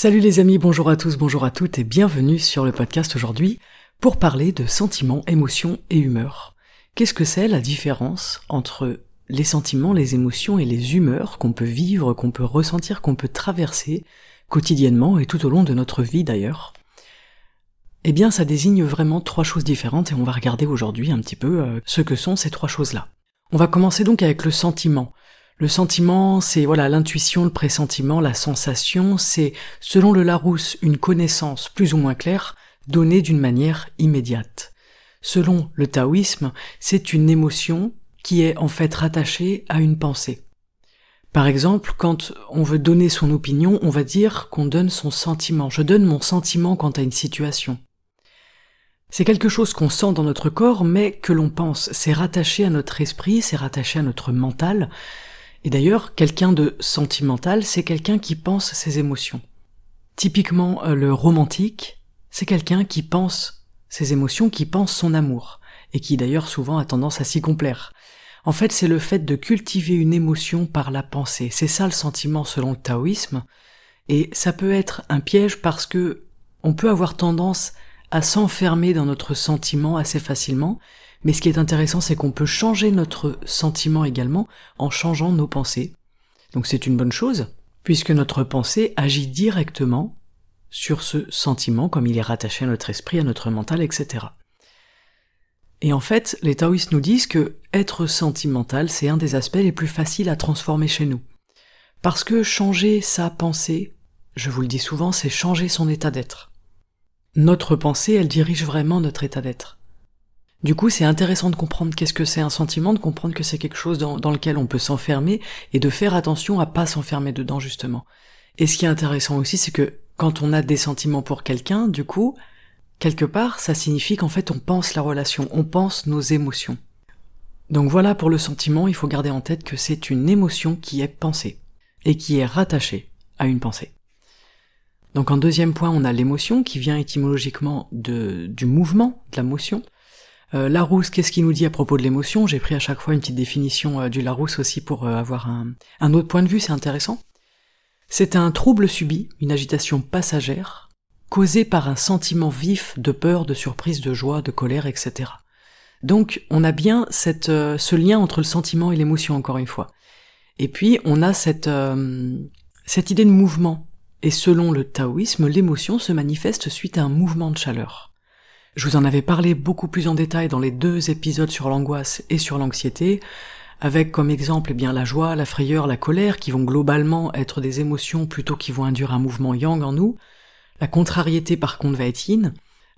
Salut les amis, bonjour à tous, bonjour à toutes et bienvenue sur le podcast aujourd'hui pour parler de sentiments, émotions et humeurs. Qu'est-ce que c'est la différence entre les sentiments, les émotions et les humeurs qu'on peut vivre, qu'on peut ressentir, qu'on peut traverser quotidiennement et tout au long de notre vie d'ailleurs? Eh bien ça désigne vraiment trois choses différentes et on va regarder aujourd'hui un petit peu euh, ce que sont ces trois choses-là. On va commencer donc avec le sentiment. Le sentiment, c'est voilà l'intuition, le pressentiment, la sensation, c'est selon le Larousse une connaissance plus ou moins claire donnée d'une manière immédiate. Selon le taoïsme, c'est une émotion qui est en fait rattachée à une pensée. Par exemple, quand on veut donner son opinion, on va dire qu'on donne son sentiment. Je donne mon sentiment quant à une situation. C'est quelque chose qu'on sent dans notre corps, mais que l'on pense. C'est rattaché à notre esprit, c'est rattaché à notre mental, et d'ailleurs, quelqu'un de sentimental, c'est quelqu'un qui pense ses émotions. Typiquement, euh, le romantique, c'est quelqu'un qui pense ses émotions, qui pense son amour, et qui d'ailleurs souvent a tendance à s'y complaire. En fait, c'est le fait de cultiver une émotion par la pensée. C'est ça le sentiment selon le taoïsme. Et ça peut être un piège parce que on peut avoir tendance à s'enfermer dans notre sentiment assez facilement, mais ce qui est intéressant, c'est qu'on peut changer notre sentiment également en changeant nos pensées. Donc c'est une bonne chose, puisque notre pensée agit directement sur ce sentiment, comme il est rattaché à notre esprit, à notre mental, etc. Et en fait, les taoïstes nous disent que être sentimental, c'est un des aspects les plus faciles à transformer chez nous. Parce que changer sa pensée, je vous le dis souvent, c'est changer son état d'être. Notre pensée, elle dirige vraiment notre état d'être. Du coup, c'est intéressant de comprendre qu'est-ce que c'est un sentiment, de comprendre que c'est quelque chose dans, lequel on peut s'enfermer et de faire attention à pas s'enfermer dedans justement. Et ce qui est intéressant aussi, c'est que quand on a des sentiments pour quelqu'un, du coup, quelque part, ça signifie qu'en fait on pense la relation, on pense nos émotions. Donc voilà pour le sentiment, il faut garder en tête que c'est une émotion qui est pensée et qui est rattachée à une pensée. Donc en deuxième point, on a l'émotion qui vient étymologiquement de, du mouvement, de la motion. Euh, Larousse, qu'est-ce qu'il nous dit à propos de l'émotion? J'ai pris à chaque fois une petite définition euh, du Larousse aussi pour euh, avoir un, autre point de vue, c'est intéressant. C'est un trouble subi, une agitation passagère, causée par un sentiment vif de peur, de surprise, de joie, de colère, etc. Donc on a bien ce lien entre le sentiment et l'émotion encore une fois. Et puis on a cette idée de mouvement. Et selon le taoïsme, l'émotion se manifeste suite à un mouvement de chaleur. Je vous en avais parlé beaucoup plus en détail dans les deux épisodes sur l'angoisse et sur l'anxiété, avec comme exemple eh bien la joie, la frayeur, la colère, qui vont globalement être des émotions plutôt qui vont induire un mouvement yang en nous. La contrariété par contre va être yin.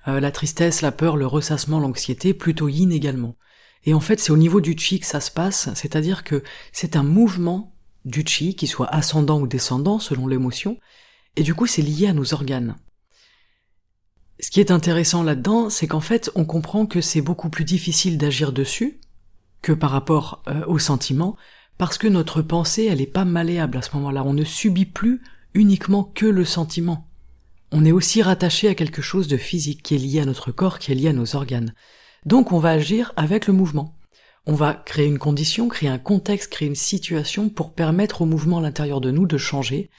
Euh, la tristesse, la peur, le ressassement, l'anxiété, plutôt yin également. Et en fait, c'est au niveau du chi que ça se passe, c'est-à-dire que c'est un mouvement du chi, qui soit ascendant ou descendant selon l'émotion, et du coup c'est lié à nos organes. Ce qui est intéressant là-dedans, c'est qu'en fait, on comprend que c'est beaucoup plus difficile d'agir dessus que par rapport euh, au sentiment, parce que notre pensée, elle est pas malléable à ce moment-là. On ne subit plus uniquement que le sentiment. On est aussi rattaché à quelque chose de physique qui est lié à notre corps, qui est lié à nos organes. Donc on va agir avec le mouvement. On va créer une condition, créer un contexte, créer une situation pour permettre au mouvement à l'intérieur de nous de changer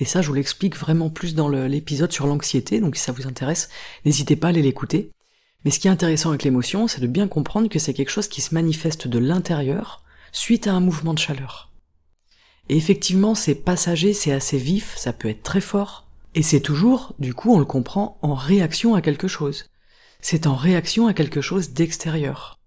et ça, je vous l'explique vraiment plus dans l'épisode sur l'anxiété, donc si ça vous intéresse, n'hésitez pas à aller l'écouter. Mais ce qui est intéressant avec l'émotion, c'est de bien comprendre que c'est quelque chose qui se manifeste de l'intérieur suite à un mouvement de chaleur. Et effectivement, c'est passager, c'est assez vif, ça peut être très fort, et c'est toujours, du coup, on le comprend, en réaction à quelque chose. C'est en réaction à quelque chose d'extérieur.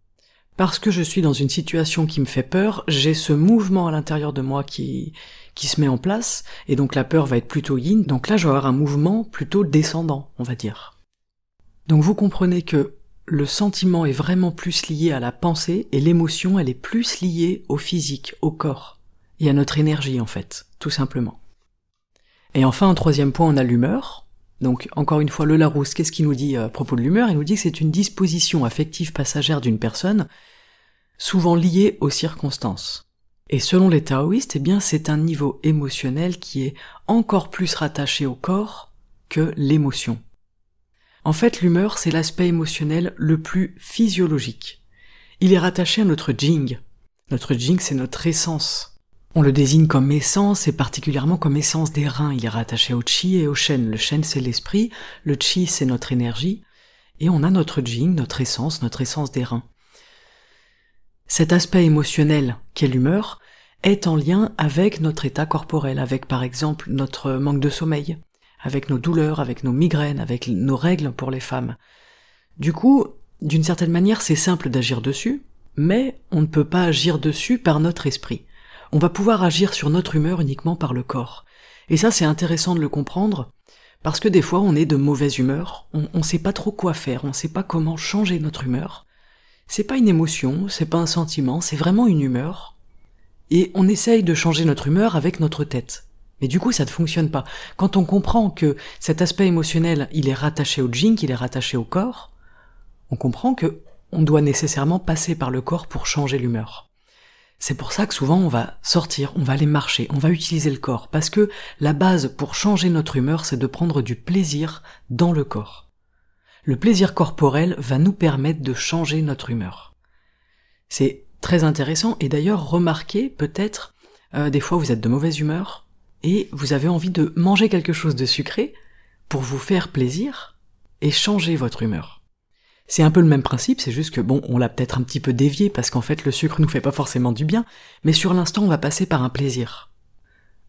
Parce que je suis dans une situation qui me fait peur, j'ai ce mouvement à l'intérieur de moi qui, qui se met en place, et donc la peur va être plutôt yin, donc là je vais avoir un mouvement plutôt descendant, on va dire. Donc vous comprenez que le sentiment est vraiment plus lié à la pensée et l'émotion, elle est plus liée au physique, au corps, et à notre énergie en fait, tout simplement. Et enfin, un troisième point, on a l'humeur. Donc, encore une fois, le Larousse, qu'est-ce qu'il nous dit à propos de l'humeur? Il nous dit que c'est une disposition affective passagère d'une personne, souvent liée aux circonstances. Et selon les taoïstes, eh bien, c'est un niveau émotionnel qui est encore plus rattaché au corps que l'émotion. En fait, l'humeur, c'est l'aspect émotionnel le plus physiologique. Il est rattaché à notre jing. Notre jing, c'est notre essence. On le désigne comme essence et particulièrement comme essence des reins. Il est rattaché au chi et au shen. Le shen, c'est l'esprit. Le chi, c'est notre énergie. Et on a notre jing, notre essence, notre essence des reins. Cet aspect émotionnel qu'est l'humeur est en lien avec notre état corporel, avec par exemple notre manque de sommeil, avec nos douleurs, avec nos migraines, avec nos règles pour les femmes. Du coup, d'une certaine manière, c'est simple d'agir dessus, mais on ne peut pas agir dessus par notre esprit. On va pouvoir agir sur notre humeur uniquement par le corps. Et ça, c'est intéressant de le comprendre, parce que des fois, on est de mauvaise humeur, on ne sait pas trop quoi faire, on ne sait pas comment changer notre humeur. C'est pas une émotion, c'est pas un sentiment, c'est vraiment une humeur. Et on essaye de changer notre humeur avec notre tête. Mais du coup, ça ne fonctionne pas. Quand on comprend que cet aspect émotionnel, il est rattaché au jing, il est rattaché au corps, on comprend que on doit nécessairement passer par le corps pour changer l'humeur. C'est pour ça que souvent on va sortir, on va aller marcher, on va utiliser le corps, parce que la base pour changer notre humeur, c'est de prendre du plaisir dans le corps. Le plaisir corporel va nous permettre de changer notre humeur. C'est très intéressant, et d'ailleurs remarquez peut-être, euh, des fois vous êtes de mauvaise humeur, et vous avez envie de manger quelque chose de sucré pour vous faire plaisir et changer votre humeur. C'est un peu le même principe, c'est juste que bon, on l'a peut-être un petit peu dévié parce qu'en fait le sucre nous fait pas forcément du bien, mais sur l'instant on va passer par un plaisir.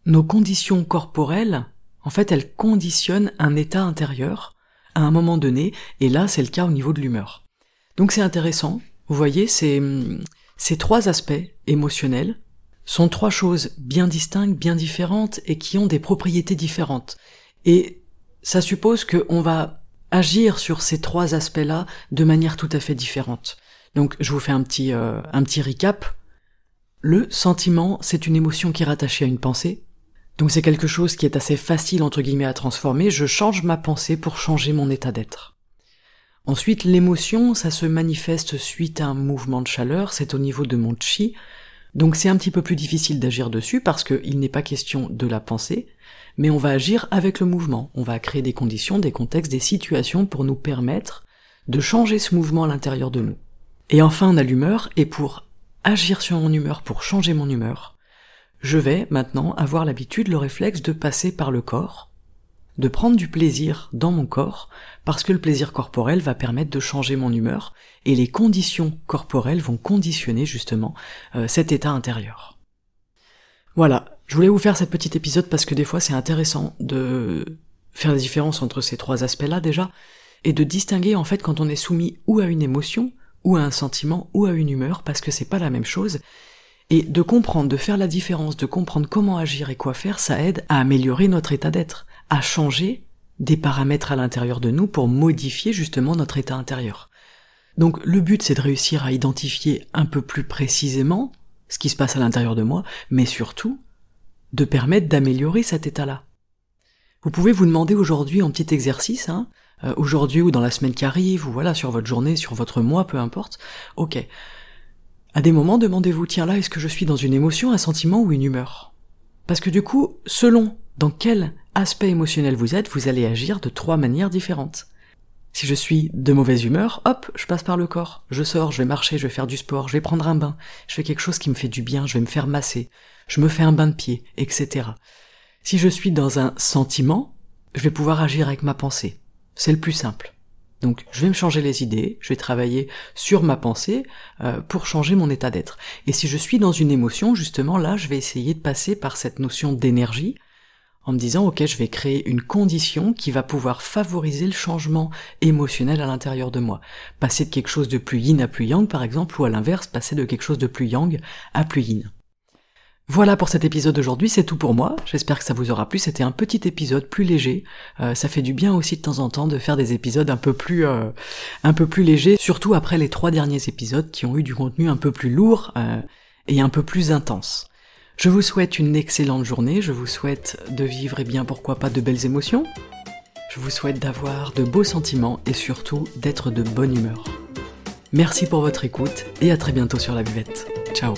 Nos conditions corporelles, en fait, elles conditionnent un état intérieur à un moment donné, et là c'est le cas au niveau de l'humeur. Donc c'est intéressant, vous voyez, ces trois aspects émotionnels, sont trois choses bien distinctes, bien différentes et qui ont des propriétés différentes. Et ça suppose qu'on va agir sur ces trois aspects-là de manière tout à fait différente. Donc je vous fais un petit, euh, un petit recap. Le sentiment, c'est une émotion qui est rattachée à une pensée. Donc c'est quelque chose qui est assez facile entre guillemets à transformer. Je change ma pensée pour changer mon état d'être. Ensuite, l'émotion, ça se manifeste suite à un mouvement de chaleur, c'est au niveau de mon chi, donc c'est un petit peu plus difficile d'agir dessus parce qu'il n'est pas question de la pensée, mais on va agir avec le mouvement. On va créer des conditions, des contextes, des situations pour nous permettre de changer ce mouvement à l'intérieur de nous. Et enfin on a l'humeur, et pour agir sur mon humeur, pour changer mon humeur, je vais maintenant avoir l'habitude, le réflexe de passer par le corps, de prendre du plaisir dans mon corps, parce que le plaisir corporel va permettre de changer mon humeur, et les conditions corporelles vont conditionner justement euh, cet état intérieur. Voilà, je voulais vous faire cet petit épisode parce que des fois c'est intéressant de faire la différence entre ces trois aspects-là déjà, et de distinguer en fait quand on est soumis ou à une émotion, ou à un sentiment, ou à une humeur, parce que c'est pas la même chose, et de comprendre, de faire la différence, de comprendre comment agir et quoi faire, ça aide à améliorer notre état d'être, à changer des paramètres à l'intérieur de nous pour modifier justement notre état intérieur. Donc le but c'est de réussir à identifier un peu plus précisément ce qui se passe à l'intérieur de moi, mais surtout de permettre d'améliorer cet état-là. Vous pouvez vous demander aujourd'hui en petit exercice, hein, euh, aujourd'hui ou dans la semaine qui arrive, ou voilà, sur votre journée, sur votre mois, peu importe, ok. À des moments, demandez-vous, tiens là, est-ce que je suis dans une émotion, un sentiment ou une humeur? Parce que du coup, selon dans quel aspect émotionnel vous êtes, vous allez agir de trois manières différentes. Si je suis de mauvaise humeur, hop, je passe par le corps, je sors, je vais marcher, je vais faire du sport, je vais prendre un bain, je fais quelque chose qui me fait du bien, je vais me faire masser, je me fais un bain de pied, etc. Si je suis dans un sentiment, je vais pouvoir agir avec ma pensée. C'est le plus simple. Donc je vais me changer les idées, je vais travailler sur ma pensée euh, pour changer mon état d'être. Et si je suis dans une émotion, justement là, je vais essayer de passer par cette notion d'énergie en me disant ok je vais créer une condition qui va pouvoir favoriser le changement émotionnel à l'intérieur de moi. Passer de quelque chose de plus yin à plus yang par exemple ou à l'inverse passer de quelque chose de plus yang à plus yin. Voilà pour cet épisode d'aujourd'hui, c'est tout pour moi. J'espère que ça vous aura plu. C'était un petit épisode plus léger. Euh, ça fait du bien aussi de temps en temps de faire des épisodes un peu plus, euh, un peu plus légers, surtout après les trois derniers épisodes qui ont eu du contenu un peu plus lourd euh, et un peu plus intense. Je vous souhaite une excellente journée. Je vous souhaite de vivre et bien pourquoi pas de belles émotions. Je vous souhaite d'avoir de beaux sentiments et surtout d'être de bonne humeur. Merci pour votre écoute et à très bientôt sur la buvette. Ciao